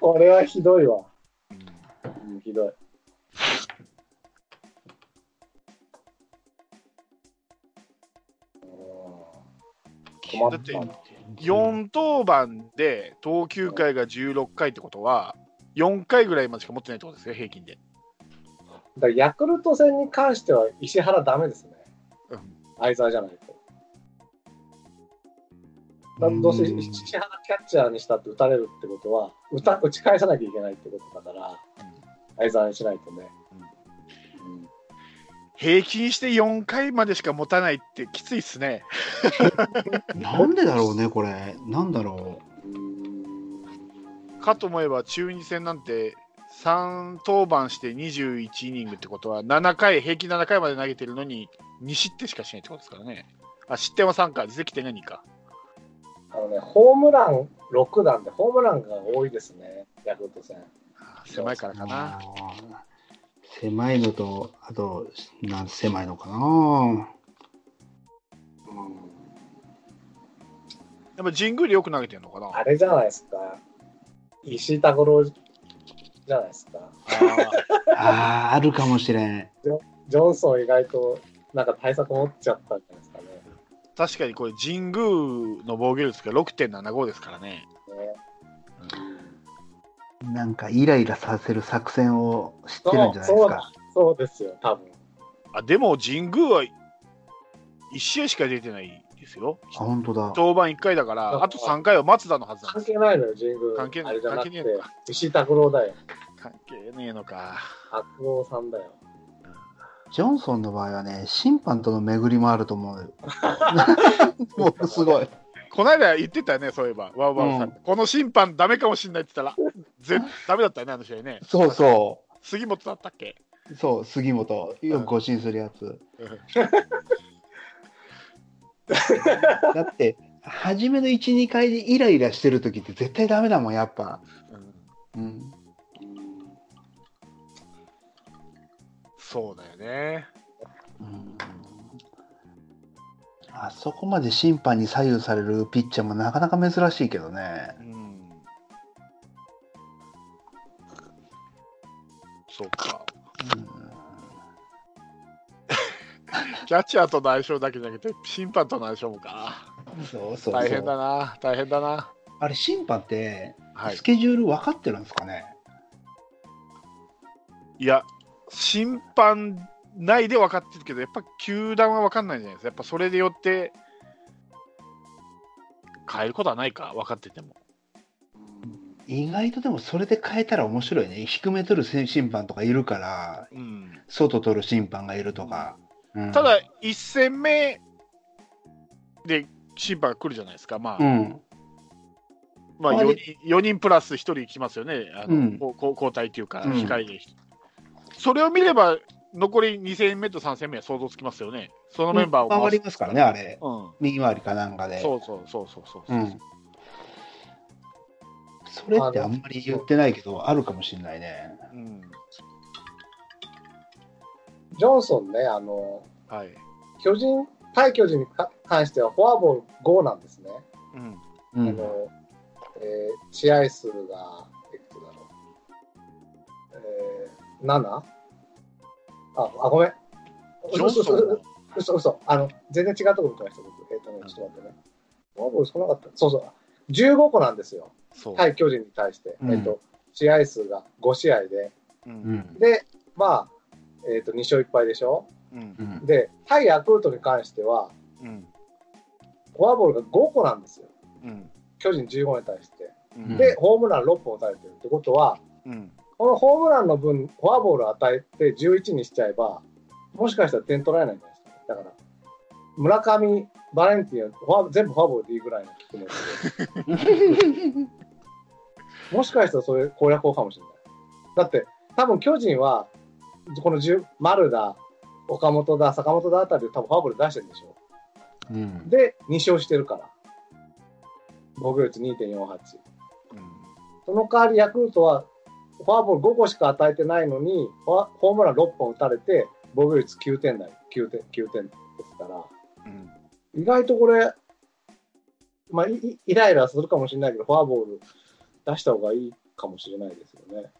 これはひどいわ。うんうん、ひどい。だってた。4登板で投球回が16回ってことは、4回ぐらいまでしか持ってないってことですよ、平均で。だヤクルト戦に関しては石原ダメですね。うん相沢じゃないと。だどうせキャッチャーにしたって打たれるってことは、打た打ち返さなきゃいけないってことだから、相沢にしないとね。うん平均して4回までしか持たないってきついっすね。なんでだろうね、これ。なんだろかと思えば中日戦なんて3登板して21イニングってことは7回平均7回まで投げてるのに2失点しかしないってことですからねあ失点は3か自責点が2かあのね、ホームラン6弾で、ホームランが多いですね、ヤクルト戦。あ狭いからう。かな狭いのと、あと、なん狭いのかな。うんやっぱ神宮でよく投げてるのかなあれじゃないですか。石井拓郎じゃないですか。ああ、あるかもしれん。ジョンソン意外となんか対策持っちゃったんじゃないです。確かにこれ神宮の防御率が6.75ですからね、ねなんかイライラさせる作戦を知ってるんじゃないですかそうだ。そうですよ、多分。あでも神宮は1試合しか出てないですよあ、本当だ。登板1回だからあと3回は松田のはずなんです関係ないのよ、神宮。関係ない関係ねえのか、石郎だよ。関係ねえのか拓郎さんだよ。ジョンソンの場合はね、審判との巡りもあると思うよ。もうすごい。この間言ってたよね、そういえば、ワウワウさん、うんこの審判ダメかもしれないって言ったら、ぜダメだったよね、あの試合ね。そうそ杉本だったっけ？う。そう、杉本。よく誤審するやつ。うん だって、初めの1、2回でイライラしてる時って絶対ダメだもん、やっぱ。そうだよね。うんあそこまで審判に左右されるピッチャーもなかなか珍しいけどね。うん。そうか。キャッチャーとの相性だけじゃなくて、審判との相性もか。うん、そうそうそう大変だな、大変だな。あれ、審判って、はいス。ケジュール分かってるんですかね、いや、審判内で分かってるけど、やっぱ球団は分かんないんじゃないですか。やっぱそれでよって、変えることはないか、分かってても。意外とでもそれで変えたら面白いね。低め取る審判とかいるから、うん、外取る審判がいるとか。うんただ、1戦目で審判が来るじゃないですか、まあ、うん。まああれ 4, 人4人プラス1人来ますよね、あのうん交代というか、うん控えで。それを見れば、残り2戦目と3戦目は想像つきますよね、そのメンバーを回りますからね、あれ。うん、右回りかなんかで。そうそうそうそうそう。うん。それってあんまり言ってないけど、あるかもしれないね。うんジョンソンね、あの、はい巨人、対巨人にか関してはフォアボール5なんですね。うんうん。あの、えー試合数が、7? あ、あ、ごめん。ジョンソン嘘嘘嘘嘘あの、全然違うところ見てました、僕。えっ、とね、ちょっと待ってね。フォアボール少なかった。そうそう。15個なんですよ。そう、対巨人に対して。うんえっ、と、試合数が5試合で。ううんん。で、まあ、えっ、と、2勝1敗でしょ？うんうん。で、対ヤクルトに関しては、うんフォアボールが5個なんですよ。うん巨人15に対して。うんで、ホームラン6本打たれてるってことは、うんこのホームランの分、フォアボールを与えて11にしちゃえば、もしかしたら点取られないんじゃないですか。だから、村上、バレンティンフォア、全部フォアボールでいいぐらいの低めで、もしかしたらそれ攻略法かもしれない。だって、多分巨人は、この10丸田、岡本だ、坂本だあたりで多分フォアボール出してるんでしょ。うん。で、2勝してるから。防御率2.48。その代わりヤクルトはフォアボール5個しか与えてないのに、フォアホームラン6本打たれて、防御率9点台、9点、9点ですから、うん意外とこれ、まあ、いいイライラするかもしれないけど、フォアボール出した方がいいかもしれないですよね。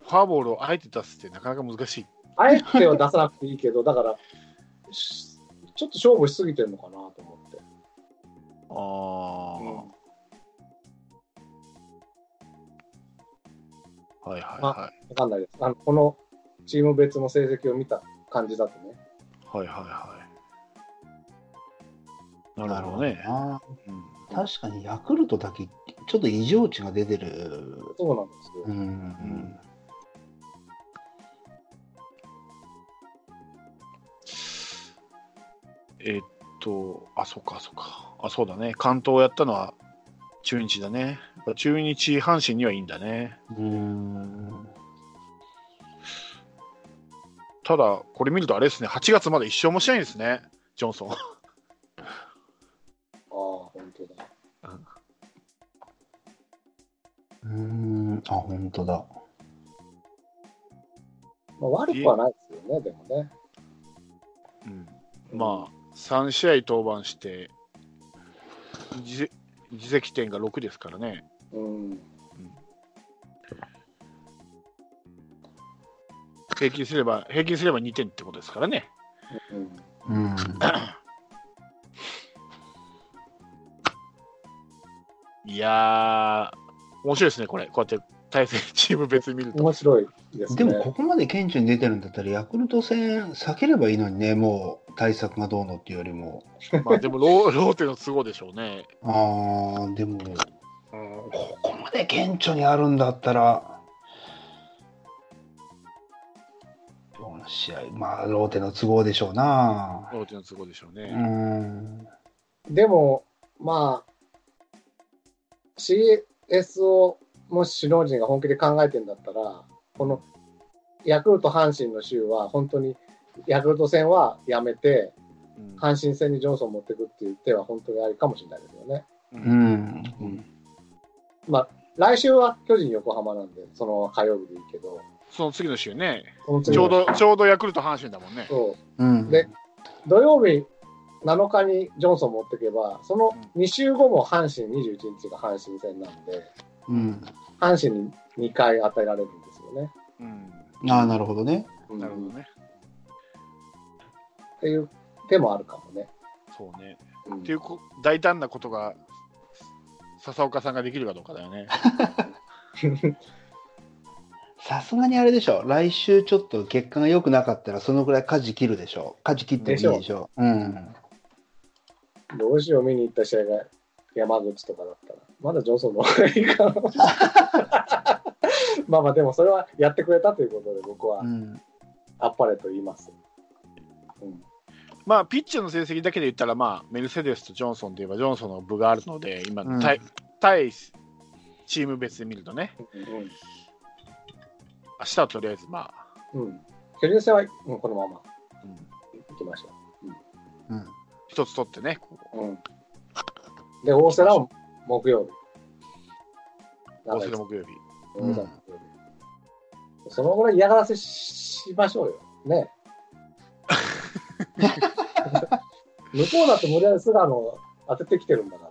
フォアボールをあえて出すってなかなか難しい。あえては出さなくていいけど、だから、しちょっと勝負しすぎてるのかなと思って。ああ、はいはいまはわかんないです。あのこのチーム別の成績を見た感じだとね。い。はいはいはい。なるほどね。なうん確かにヤクルトだけ、ちょっと異常値が出てる。そうなんですよ。うん。えーっと、あ、そうか、そうか。あ、そうだね。関東やったのは中日だね。中日、阪神にはいいんだね。うん。ただ、これ見るとあれですね、8月まだ一勝もしないんですね、ジョンソン。ああ、本当だ。うん。あ、本当だ。まあ、悪くはないですよね、でもね。うん、まあ、3試合登板して、自自責点が6ですからね。うん。平均すれば、平均すれば2点ってことですからね。うん。うん。いやー、面白いですね、これ。こうやって対戦チーム別に見ると。面白いですね。でも、ここまで顕著に出てるんだったら、ヤクルト戦避ければいいのにね、もう対策がどうのっていうよりも。まあ、でもロー、ローテの都合でしょうね。ああ、でも、うん、ここまで顕著にあるんだったら、今日の試合、まあ、ローテの都合でしょうな。ローテの都合でしょううね。ん。でも、まあ、CS をもし首脳陣が本気で考えてんだったら、このヤクルト、阪神の週は、本当にヤクルト戦はやめて、うん阪神戦にジョンソン持っていくっていう手は本当にありかもしれないですよね。ううんん。来週は巨人、横浜なんで、その火曜日でいいけど、その次の週ね、ちょうど、ちょうどヤクルト阪神だもんね。そううん。で土曜日7日にジョンソン持っていけば、その2週後も阪神21日が阪神戦なんで、うん。阪神に2回与えられるんですよね。うん。ああ、なるほどね。うんなるほどね。っていう手もあるかもね。そうね。うんっていうこ大胆なことが、笹岡さんができるかどうかだよね。さすがにあれでしょ。来週ちょっと結果が良くなかったら、そのぐらい舵切るでしょ。舵切ってもいいでしょ。うん。どうしよう見に行った試合が山口とかだったら、まだジョンソンの方がいいかな。まあまあ、でもそれはやってくれたということで、僕はうん。あっぱれと言います。うんまあ、ピッチの成績だけで言ったら、まあ、メルセデスとジョンソンといえば、ジョンソンの部があるので、今、うん対対チーム別で見るとね、うん明日はとりあえず、まあ、うん。巨人戦は、うん、このままうん行きましょうん。一つ取ってね、こう。うん。で、大瀬良は木曜日。木曜日。大瀬良木曜日そのぐらい嫌がらせしましょうよ。ね。向こうだって無理やり菅野当ててきてるんだから。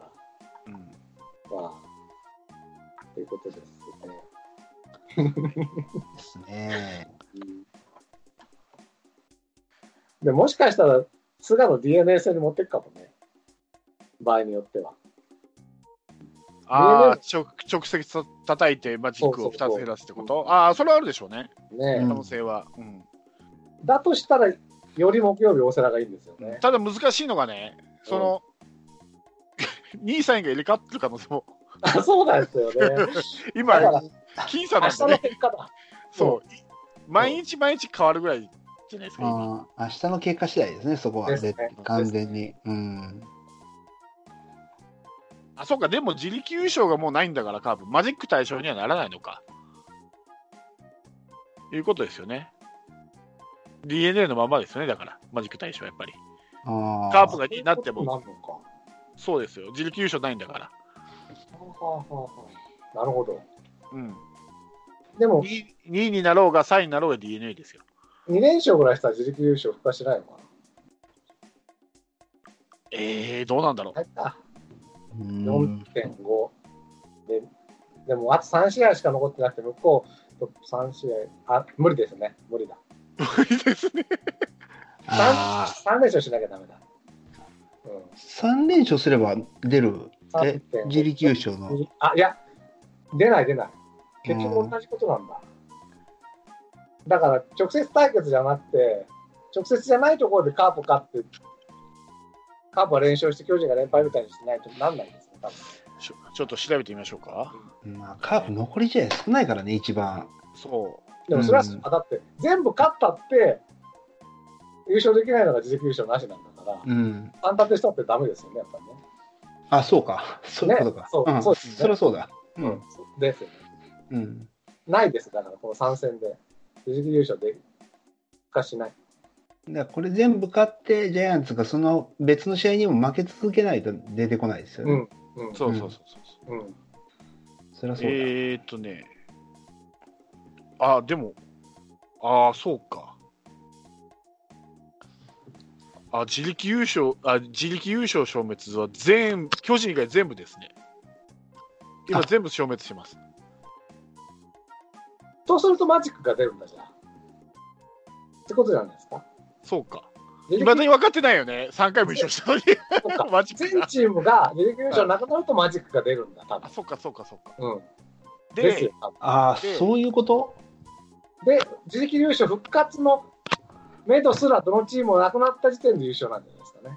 うんまあ、ということですね。ですね。うんでもしかしたら、菅野 DNA 戦に持っていくかもね。場合によっては。ああ、直直接た叩いてマジックを2そうそうそうつ減らすってこと？ああ、それはあるでしょうね、ね、うん可能性は。うんだとしたら、より木曜日、大瀬良がいいんですよね。ただ難しいのがね、その、2位、3位が入れ替わってる可能性も、あそうなんですよね。今僅差明日のなんでね、結果だ。そう、い毎日毎日変わるぐらいじゃないですか、明日の結果次第ですね、そこは。完全に。うん。あ、そうか、でも自力優勝がもうないんだから、カープ、マジック対象にはならないのか。いうことですよね。DNA のままですよね、だから、マジック対象はやっぱり。あカープがになっても。そうですよ、自力優勝ないんだから。なるほど。うん。でも、2, 位になろうが3位になろうが DNA ですよ。2連勝ぐらいしたら自力優勝復活しないのかえー、どうなんだろう。な。入った。うん。4.5ででもあと3試合しか残ってなくて、向こうと3試合、あ、無理ですね。無理だ。いいですね。あ 3, 3連勝しなきゃダメだ。うん。あ、3連勝すれば出る？え3.5自力優勝の。あ、いや、出ない出ない。結局同じことなんだ。だから、直接対決じゃなくて、直接じゃないところでカープ勝って、カープは連勝して巨人が連敗みたいにしないとなんないですね、多分。ちょちょっと調べてみましょうか。まあ、カープ残り試合少ないからね、一番。そでもそれは、うんあだって、全部勝ったって、優勝できないのが自力優勝なしなんだから、うん。3立てしたってダメですよね、やっぱりね。あ、そうか。そういうことか。ねそうそうですねそりゃそうだ。ううんん。。そうですよね。うん。ないです、だから、この3戦で。自力優勝でかしない。だこれ全部勝って、ジャイアンツがその別の試合にも負け続けないと出てこないですよね。うん。うんう。そうそうそうそう。うん。そりゃそうだ。えーっとね。あ、でも、ああ、そうか。あ、自力優勝、あ、自力優勝消滅は全、巨人以外全部ですね。今あ全部消滅します。そうするとマジックが出るんだじゃあ。ってことじゃないですか。そうか。いまだに分かってないよね。3回も優勝したのに。マジックが。全チームが自力優勝なくなるとマジックが出るんだ、多あ、分。そうか、そうか、そうか。うん。でああ、でそういうこと？で、自力優勝復活の目処すらどのチームもなくなった時点で優勝なんじゃないですかね。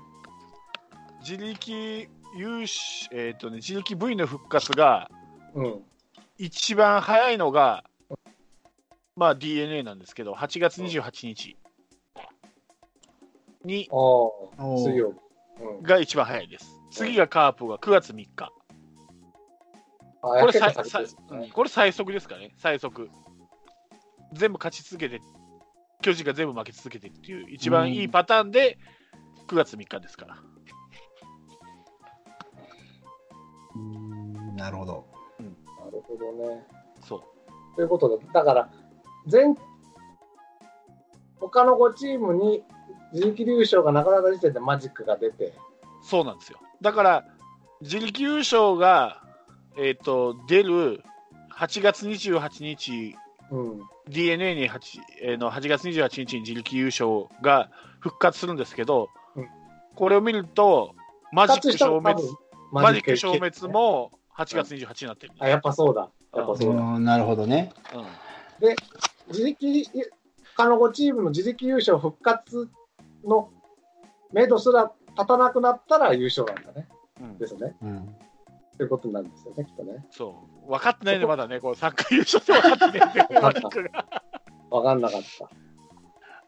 自力優勝、えーっとね、自力 V の復活が、うん。一番早いのが、まあ DNA なんですけど、8月28日におおー、ー水曜日。うん。が一番早いです。次がカープが9月3日。あこれ最これ最速ですかね、最速。全部勝ち続けて、巨人が全部負け続けてっていう、一番いいパターンで9月3日ですから。うーんなるほど。なるほどね。そう。ということで、だから、全、他の5チームに自力優勝がなくなった時点でマジックが出て、そうなんですよ。だから、自力優勝が、えっ、と、出る8月28日うん。DNA に 8,、えーの8月28日に自力優勝が復活するんですけど、うんこれを見ると、マジック消滅、ママジック消滅も8月28日になってるんですあ、やっぱそうだ。やっぱうそうだ。んなるほどね。うん自力、他の5チームの自力優勝復活の目処すら立たなくなったら優勝なんだね。うんですね。うん。ということになるんですよね、きっとね。そう。分かってないね、まだね、こう3回優勝して分かってないんで、マジックが。わかんなかった。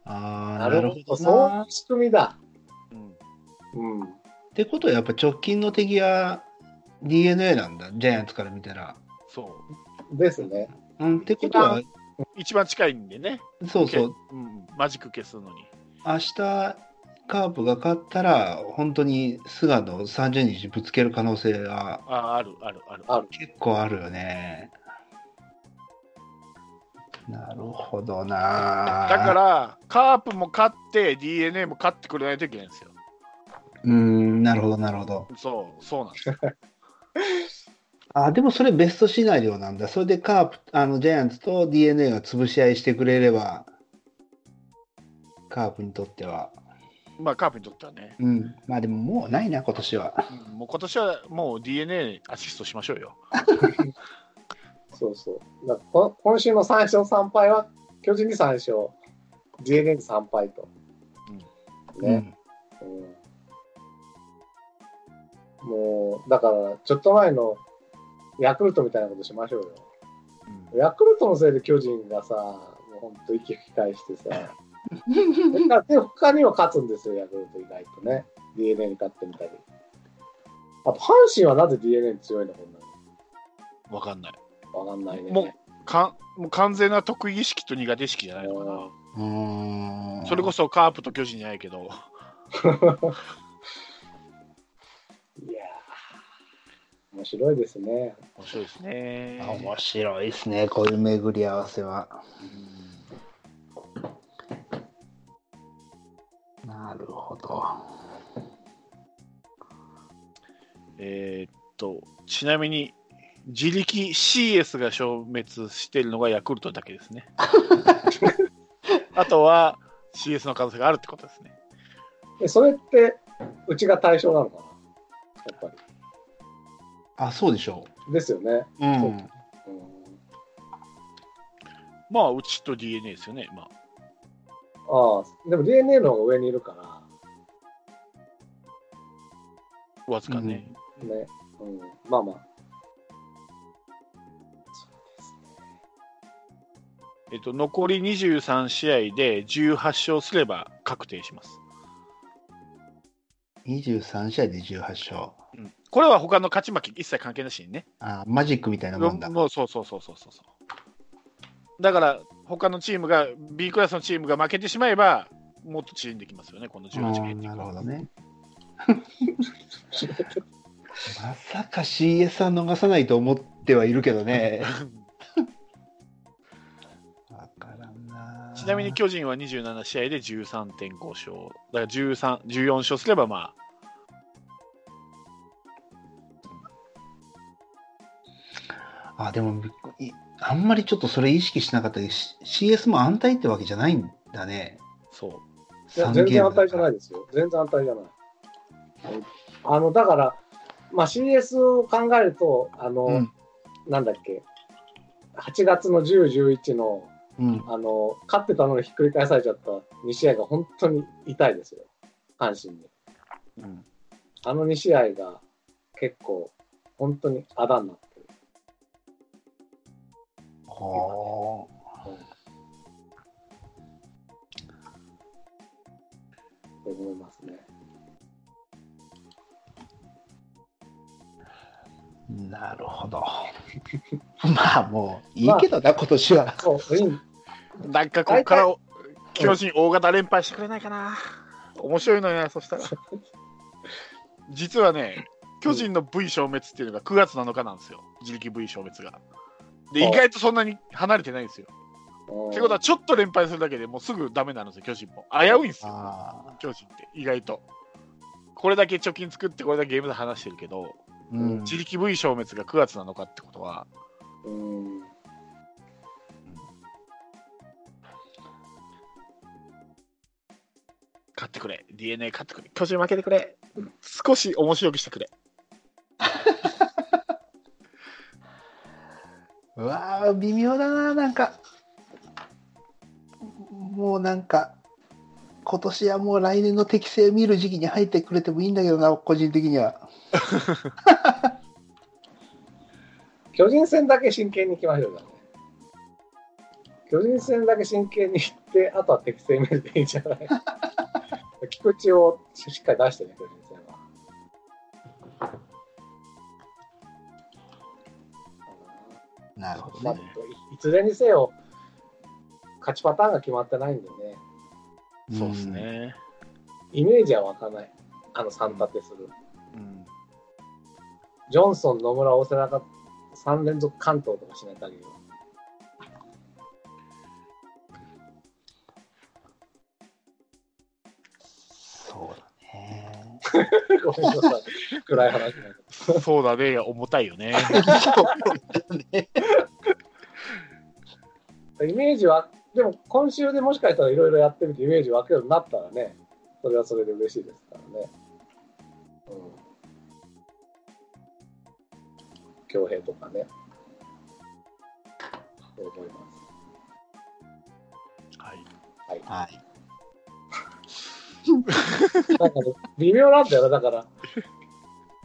ああ、なるほど。そういう。仕組みだ。うんうん。ってことはやっぱ直近の敵は DNA なんだ、ジャイアンツから見たら。そう。ですね。うん、ってことは、一番近いんでね、そうそう、うん、マジック消すのに。明日カープが勝ったら、本当に菅野30日ぶつける可能性があある、ある、ある。ある。結構あるよね。なるほどな。だか、ら、カープも勝って、DNA も勝ってくれないといけないんですよ。うーん、なるほど、なるほど。そう、そうなんですよ。あ、でもそれベストシナリオなんだ。それでカープ、あの、ジャイアンツと DNA が潰し合いしてくれれば、カープにとっては。まあ、カープにとってはね。うん。まあでももうないな、今年は。うんもう今年はもう DNA アシストしましょうよ。そうそう。だ今週の3勝3敗は、巨人に3勝、DNA に3敗と。ね。うんもう、だから、ちょっと前のヤクルトみたいなことしましょうよ。うんヤクルトのせいで巨人がさ、もう本当息吹き返してさ。で、他には勝つんですよ、ヤクルト意外とね。DNA に勝ってみたり。あと、阪神はなぜ DNA に強いのこんなわかんない。のわかんないね。もうかもう完全な得意意識と苦手意識じゃないのかな。うーん。それこそカープと巨人じゃないけど、いやー、面白いですね。面白いですね。面白いですね、こういう巡り合わせは。なるほど。えーっと、ちなみに自力 CS が消滅しているのがヤクルトだけですね。あとは CS の可能性があるってことですね。でそれって、うちが対象なのかな？やっぱあ、そうでしょり。ですよね。う。う。そうんうんまあ、うちと DNA ですよね。まあ、ああ、でも DNA の方が上にいるかわずかね。ら、ね。うん、まあまあ。そうですね。えっと、残り23試合で18勝すれば確定します。23試合で18勝。うん、これは他の勝ち負け一切関係なしにね。あ、マジックみたいなもんだ。もうそうそうそうそうそうそう。だから、他のチームが、B クラスのチームが負けてしまえば、もっと縮んできますよね、この18あゲーなるほどね。まさか CS は逃さないと思ってはいるけどね。わからんな。ちなみに巨人は27試合で13.5勝。だから13 14勝すれば、まあ、あ、でも、いあんまりちょっとそれ意識しなかったけど、CS も安泰ってわけじゃないんだね。そう。いや三全然安泰じゃないい。ですよ。全然安泰じゃない。あの、だから、まあ CS を考えると、あの、うん。なんだっけ、8月の10、11の、うん。あの、勝ってたのにひっくり返されちゃった2試合が本当に痛いですよ。阪神に。うん、あの2試合が結構、本当にあだになってる。はと思いますね。なるほど。まあもう、いいけどな、今年は。そう、いいなん。かここから巨人大型連敗してくれないかな。面白いのよ、そしたら。実はね、巨人の V 消滅っていうのが9月7日なん。ですよ、自力 V 消滅が。で、あ意外とそんなに離れてないんですよ。うんってことは、ちょっと連敗するだけでもうすぐダメなんですよ、巨人も。危ういんですよ、あ巨人って、意外と。これだけ貯金作って、これだけゲームで話してるけど、ーうん。自力 V 消滅が9月7日ってことは、うん勝ってくれ、DNA 勝ってくれ、巨人負けてくれ、少し面白くしてくれ。うわー微妙だな、なんか。もうなんか、今年はもう来年の適性見る時期に入ってくれてもいいんだけどな、個人的には。巨人戦だけ真剣に行きましょうじゃあね。巨人戦だけ真剣に行って、あとは適正見るでいいんじゃない 菊池をしっかり出してね、巨人なるほまあどね。いいずれにせよ、勝ちパターンが決まってないんでね、そうですね。イメージは湧かない。あの3立てする。うんジョンソン、野村、大瀬良が3連続関東とかしない限りは。ごめんなさい。暗い話そうだね、重たいよね。た イメージは、でも今週でもしかしたらいろいろやってみてイメージ湧くようになったらね、それはそれで嬉しいですからね。うん。強兵とかね。そう思います。はい。はい。なんかね、微妙なんだよな、だから。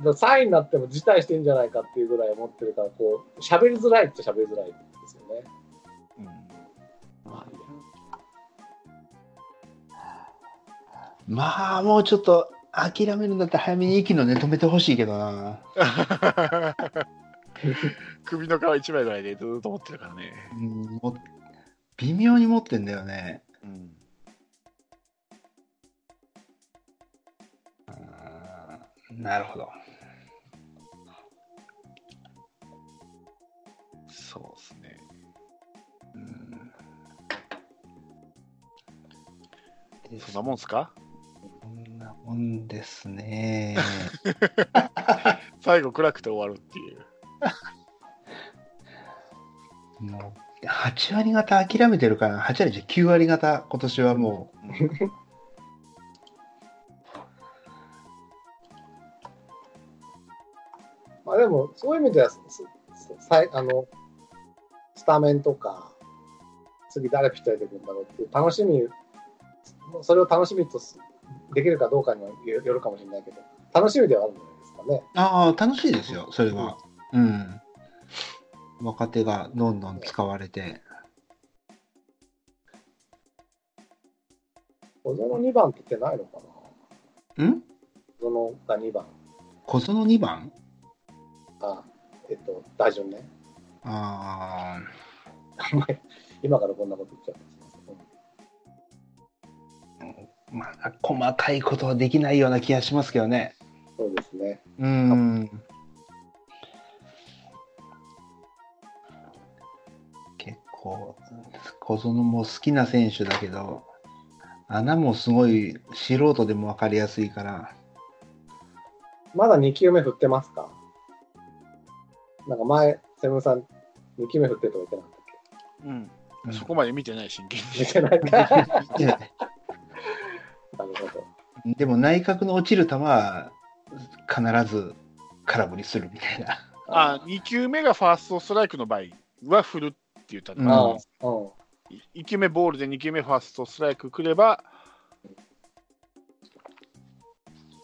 3位になっても辞退してんじゃないかっていうぐらい思ってるから、こう、喋りづらいっちゃ喋りづらいですよね。うんまあまあ、もうちょっと諦めるんだったら早めに息の根止めてほしいけどな。首の皮一枚ぐらいでずっと持ってるからね。うん、も微妙に持ってんだよね。うんなるほど。そうですね。うんそんなもんすか？そんなもんですね。最後暗くて終わるっていう。もう、8割方諦めてるから、8割じゃ9割方、今年はもまあでも、そういう意味では、さいあの、スタメンとか、次誰ピッチャー出てくるんだろうっていう楽しみ、それを楽しみとすできるかどうかにはよよるかもしれないけど、楽しみではあるんじゃないですかね。う、ああ、楽しいですよ、それは。うん。若手がどんどん使われて。小園2番って言ってないのかな？ん？小園が2番。小園2番？あ、えっと、打順ね。あ今からこんなこと言っちゃうんですあ、まあ、細かいことはできないような気がしますけどね。そうですね。うん。結構、小園も好きな選手だけど、穴もすごい素人でも分かりやすいから、まだ2球目振ってますか？なんか前、セブンさん、2球目振ってるとか言ってなかったっうんうんそこまで見てない真剣け見に。てないかなるほど。でも内角の落ちる球は必ず空振りするみたいな。あ2球目がファーストストライクの場合は振るって言ったうんの、ああ、うん。1球目ボールで2球目ファーストストライクくれば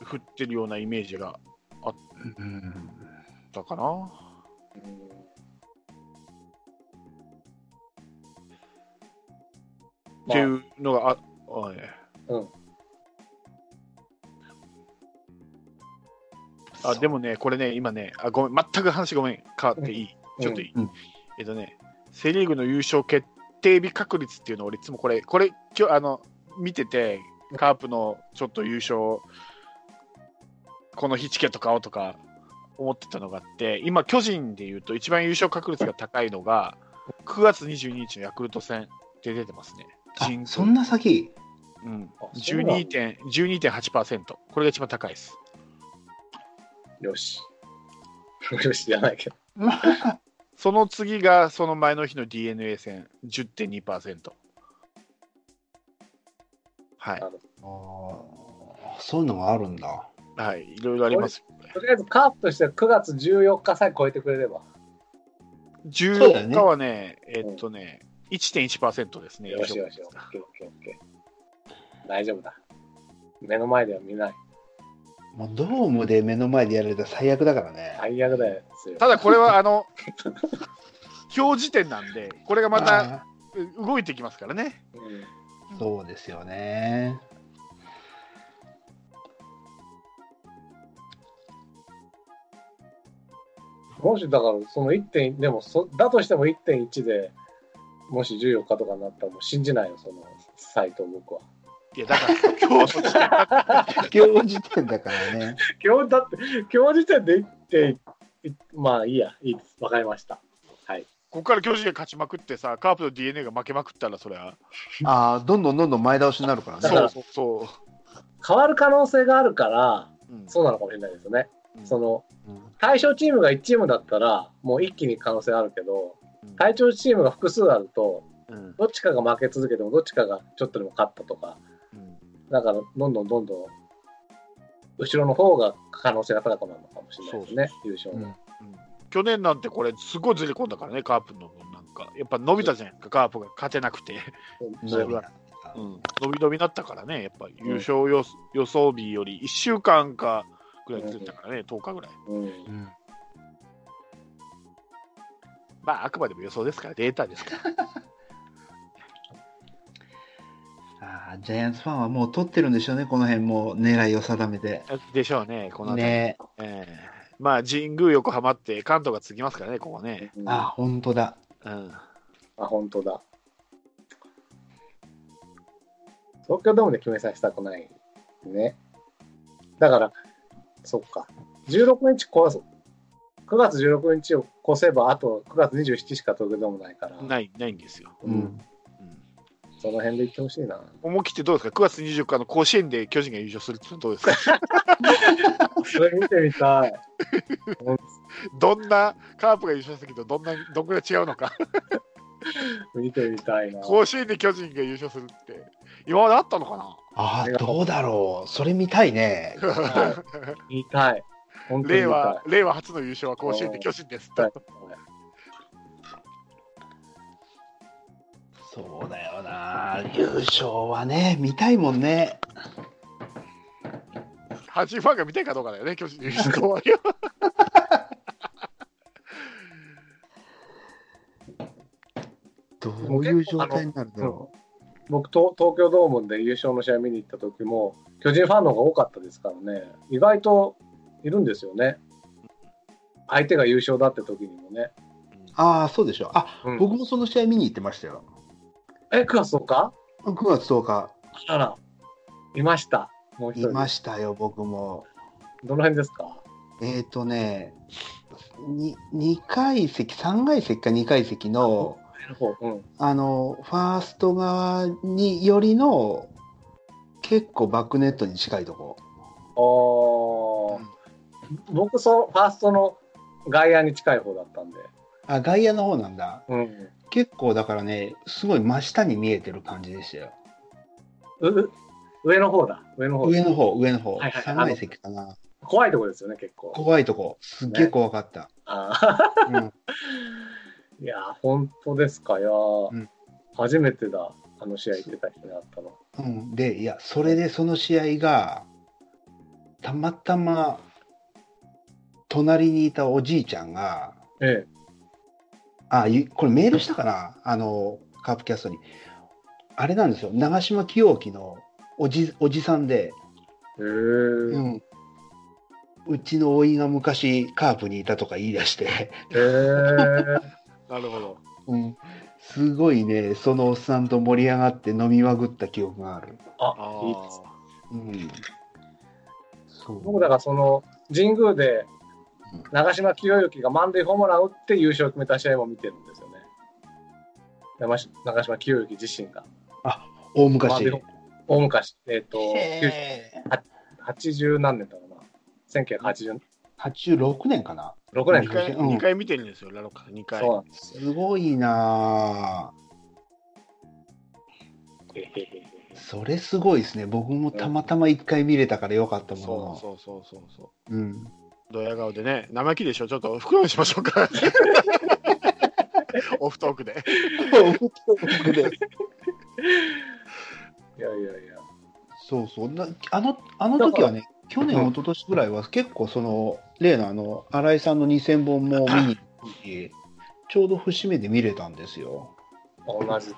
振ってるようなイメージがあっうんたかな。うん。っていうのがあ、あねうん。あでもね、これね、今ね、あごめん、全く話ごめん、変わっていい、うん。ちょっといい、うん。えっとね、セ・リーグの優勝決定日確率っていうのを俺、いつもこれ、これ、今日あの見てて、カープのちょっと優勝、この日チケット買おうとか思ってたのがあって、今、巨人でいうと、一番優勝確率が高いのが、9月22日のヤクルト戦で出てますね。そんな先？うん、あそうなんだ12.8%、12.8%これが一番高いです。よし。よしじゃないけど。その次がその前の日の d n a 戦、10.2%。はいあーそういうのがあるんだ。はい、いろいろあります。とりあえずカープとしては9月14日さえ超えてくれれば。そうだよね14日はね、えっとね、1.1%ですね。よしよし、オッケーオッケーオッケー。大丈夫だ。目の前では見ない。もうドームで目の前でやられたら最悪だからね。最悪ですよ。ただこれはあの 表示点なんで、これがまたあ動いてきますからね。うんーそうですよね。もしだから、その1点、でもそ、だとしても1.1で、もし14日とかになったらもう信じないよ、そのサイト、僕は。いや、だから今日の時点今日時点だからね。今日だって、今日時点で1.1、まあいいや、いいです。わかりました。はい。ここから巨人が勝ちまくってさ、カープと d n a が負けまくったら、それは。ああ、どんどんどんどん前倒しになるからね。だからそうそうそ変わる可能性があるから、う。うんそうなのかもしれないですよね。うん。その、うん。対象チームが1チームだったら、もう一気に可能性あるけど、うん。対象チームが複数あると、うん。どっちかが負け続けても、どっちかがちょっとでも勝ったとか、うん。だから、どんどんどんどん、後ろの方が可能性が高くなるのかもしれないですね、優勝の。うん。うん。去年なんてこれ、すごいずれ込んだからね、カープのなんか、やっぱ伸びたじゃない。ですか、カープが勝てなくて、う。ん。伸び伸びになったからね、やっぱ優勝予,、予想日より1週間かぐらいずれたからね、10日ぐらい。うんうんまあ、あくまでも予想ですから、データですから。あージャイアンツファンはもう取ってるんでしょうね、この辺もう狙いを定めて。でしょうね、この辺り、ねええまあ、神宮、横浜って関東がつきますからね、ここね。うんあ、本当だ。うん、あ、本当だ。東京ドームで決めさせたくないね。だから、そっか。16日越す、9月16日を越せば、あと9月27しか東京ドームないから、ないないんですよ。うんうんその辺で行ってほしいな。思い切ってどうですか、9月24日の甲子園で巨人が優勝するってどうですか、それ見てみたい。どんなカープが優勝した時とどんなどんぐらい違うのか？見てみたいな。甲子園で巨人が優勝するって、今まであったのかな？ああ、どうだろう。それ見たいね。は い見たい。本当に令和令和初の優勝は甲子園で巨人ですはいそうだよな。優勝はね、見たいもんね。阪神ファンが見たいかどうかだよね、巨人の優勝は。どういう状態になるんだろ僕と、東京ドームで優勝の試合見に行った時も、巨人ファンの方が多かったですからね、意外といるんですよね。相手が優勝だって時にもね。う。ああ、そうでしょ。あ、うん僕もその試合見に行ってましたよ。え、9月10日？9月10日、あら、いました。もう一い人。ましたよ、僕も。どの辺ですか？えっ、ー、とね、に2階席、3階席か2階席の、うん。あの、ファースト側によりの、結構バックネットに近いとこ。あー僕そう、ファーストの外野に近い方だったんで。あ、外野の方なんだ。うん。結構だからね、すごい真下に見えてる感じでしたよ。上の方だ。上の方上の方、上の方。はいはい3階席かな。怖いとこですよね、結構。怖いとこ。すっげえ怖かった。あーうん、いやー、本当ですか？いやー、うん初めてだ。あの試合行ってた人に会ったの。うん、で、いや、それでその試合が、たまたま、隣にいたおじいちゃんが、えあ、いこれメールしたかな？あの、カープキャストに。あれなんですよ、長島清樹のおじおじさんで、え。へえ。うん、うちの甥が昔カープにいたとか言い出して、へえ。なるほど。うん、すごいね、そのおっさんと盛り上がって飲みまくった記憶がある。ああ、いいです。うん、そう僕だからその神宮でうん長嶋清之が満塁ホームラン打って優勝を決めた試合も見てるんですよね。長嶋長嶋清之自身が。大昔。大昔、えっ、ー80何年だろうな。1986 86年かな。年2か。回うん二回見てるんですよ、ラロッカ2回。そうすごいなそれすごいですね。僕もたまたま一回見れたからよかったものの。そうそうそうそうそう。うん。ドヤ顔でね、生意気でしょ、ちょっと袋にしましょうか。オフトークで。いやいやいや。そうそう。なあの、あの時はね、去年、うん一昨年ぐらいは結構その、例のあの、新井さんの2000本も見に行く時ちょうど節目で見れたんですよ。同じだ。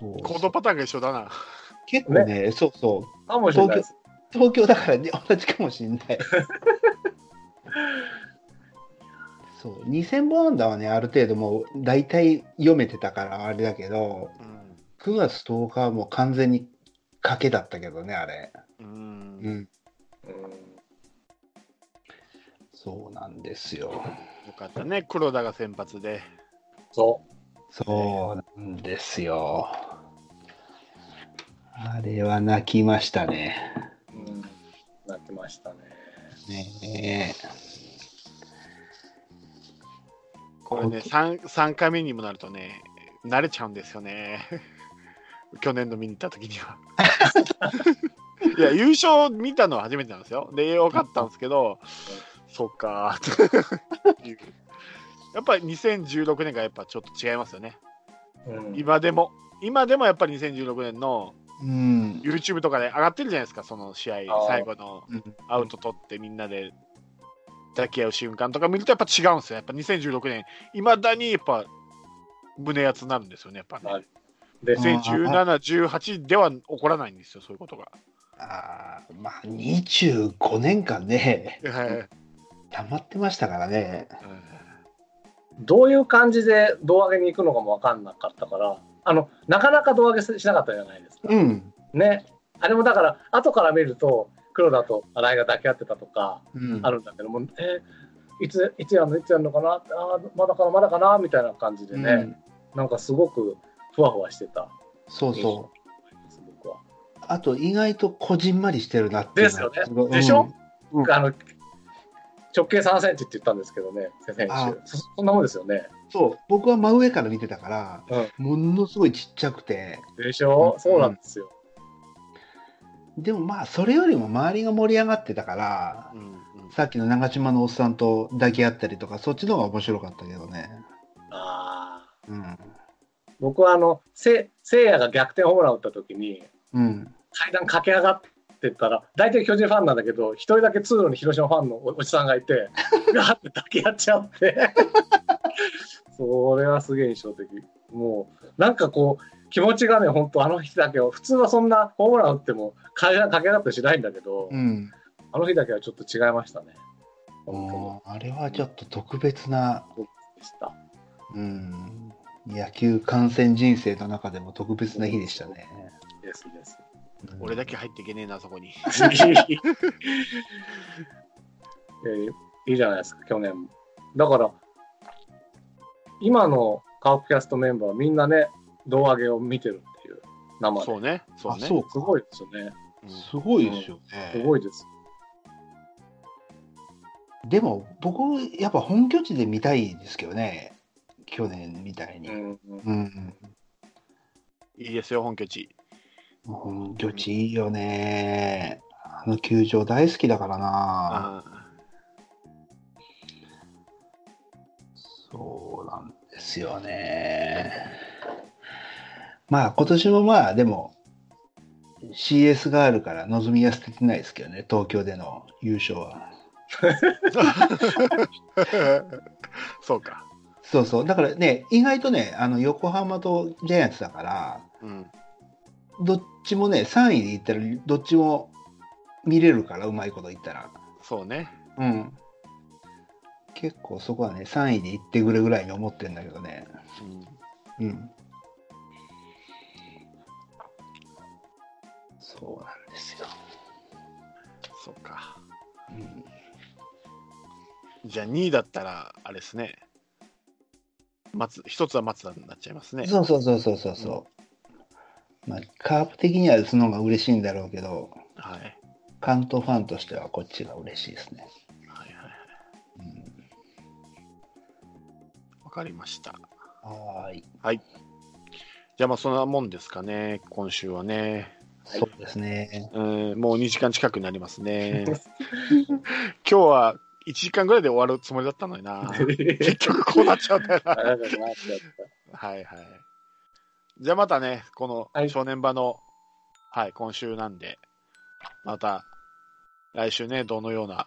そう行動パターンが一緒だな。結構ね、そうそう。かもしれないです。東京だからね、同じかもしれない。そう、2000本安打はね、ある程度もう大体読めてたからあれだけど、うん。9月10日はもう完全に賭けだったけどね、あれ。うんそうなんですよ。よかったね、黒田が先発で。そそうなんですよ。あれは泣きましたね。う。うん。なってましたね。ねこれね、3, 3回目にもなるとね、慣れちゃうんですよね。去年の見に行った時には。いや、優勝見たのは初めてなんですよ。で、よかったんですけど、そっかー。やっぱり2016年がやっぱちょっと違いますよね。うん。今でも。今でもやっぱり2016年のうん。YouTube とかで上がってるじゃないですか、その試合最後のうんアウト取ってみんなで抱き合う瞬間とか見るとやっぱ違うんですよ。やっぱ2016年、いまだにやっぱ胸熱になるんですよね、やっぱねはい。で、うん2017、18では起こらないんですよ、そういうことが。まあ、25年間ね、はい溜まってましたからね。どういう感じで胴上げに行くのかも分かんなかったから、あの、なかなか胴上げしなかったじゃないですか。うん。ね。あれもだから、後から見ると、黒田と新井が抱き合ってたとかうんあるんだけども、えいつ、いつやるのいつやるのかな？あーまだかなまだかな？みたいな感じでね、うんなんかすごくふわふわしてた。そうそう。あと、意外とこじんまりしてるなっていうのはですよねでしょ？うんあの、直径3センチって言ったんですけどね、選手あ。そそんなもんですよね。そう、僕は真上から見てたから、ものすごいちっちゃくて、でしょ、うんそうなんですよ。でもまあ、それよりも周りが盛り上がってたから、うんうんさっきの長島のおっさんと抱き合ったりとか、そっちの方が面白かったけどね。ああ。うん。僕はあの、せせいやが逆転ホームラン打った時に、うん。階段駆け上がってったら、大体巨人ファンなんだけど、一人だけ通路に広島ファンのお おじさんがいて、ガーって抱き合っちゃって。それはすげえ印象的。もう、なんかこう、気持ちがね、本当あの日だけは、普通はそんなホームラン打っても階段駆け上がったりしないんだけど、うん。あの日だけはちょっと違いましたね。あれはちょっと特別な、でした。うん、野球観戦人生の中でも特別な日でしたね。ですです。うん俺だけ入っていけねえな、そこに。えーいいじゃないですか、去年も。だから、今のカープキャストメンバーはみんなね、胴上げを見てるっていう、生で。そうね。そうね。あそうすごいですよね。うんすごいですよね。すごいです。でも僕、やっぱ本拠地で見たいですけどね、去年みたいに。うんうんうん、いいですよ、本拠地。本拠地いいよね。あの球場大好きだからな。あそうなんですよね。まあ今年もまあでも CS があるから望みは捨ててないですけどね、東京での優勝は。そうか。そうそう。だからね、意外とね、あの横浜とジャイアンツだから、うん。どっちもね、3位でいったらどっちも見れるから、うまいこと言ったら。そうね。うん。結構そこはね、3位で行ってくれぐらいに思ってんだけどね。うんうん。そうなんですよ。そうか。うん、じゃあ2位だったら、あれですね。松一つは松田になっちゃいますね。そうそうそうそうそうそう。まあ、カープ的にはその方が嬉しいんだろうけど、はい。関東ファンとしてはこっちが嬉しいですね。はいはいはい。うん、わかりました。はーい。じゃあまあそんなもんですかね、今週はね。そうですね。うん、もう2時間近くなりますね。今日は1時間ぐらいで終わるつもりだったのにな。結局こうなっちゃうんだよな。はいはい。じゃあまたね、このはい正念場の、はい、今週なんで、また来週ね、どのような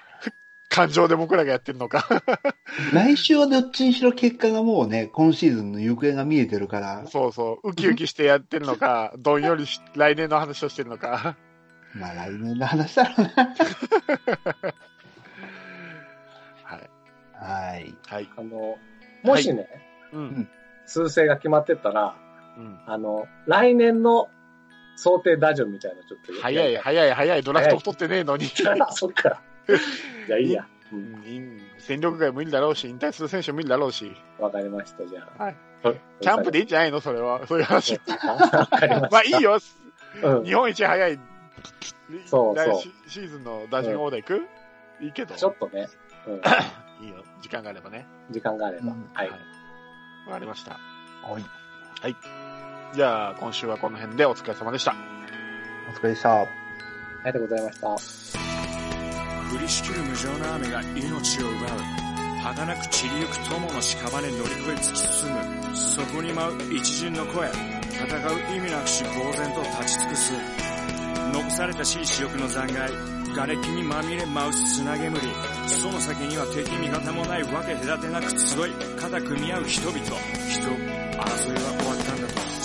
感情で僕らがやってるのか。来週はどっちにしろ結果がもうね、今シーズンの行方が見えてるから、そうそう、ウキウキしてやってるのか、どんよりし 来年の話をしてるのか。まあ来年の話だろうな。はい。はい。はい。あの、もしね、うん。数勢が決まってたら、うん、あの、来年の想定打順みたいなのちょっとや早い、り早い、早い、ドラフト取ってねえのに。そっか。じゃあいいや。ううんんいい戦力外もいいんだろうし、引退する選手もいいんだろうし、わかりました、じゃあ。はいはい。キャンプでいいんじゃないの？それは。そういう話。わかりました。まあいいよ。うん。日本一早いそうそう来シシーズンの打順オーダー行く、いいけど。ちょっとね、うん、いいよ。時間があればね。時間があれば。うんはい。わかりました。はい。じゃあ、今週はこの辺でお疲れ様でした。お疲れでした。ありがとうございました。降りしきる無情な雨が命を奪う儚く散りゆく友の屍乗り越え突き進むそこに舞う一陣の声戦う意味なくし呆然と立ち尽くす残された。しい死力の残骸瓦礫にまみれ舞う砂煙その先には敵味方もないわけ隔てなく集い肩組み合う人々人争いは終わ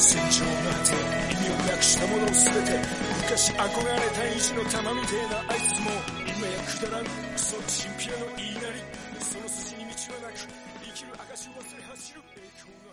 戦場の果て意味をなくしたものを全て昔憧れた意地の玉みてえなあいつも今やくだらんクソチンピラの言いなりその筋に道はなく生きる証を忘れ走る栄光が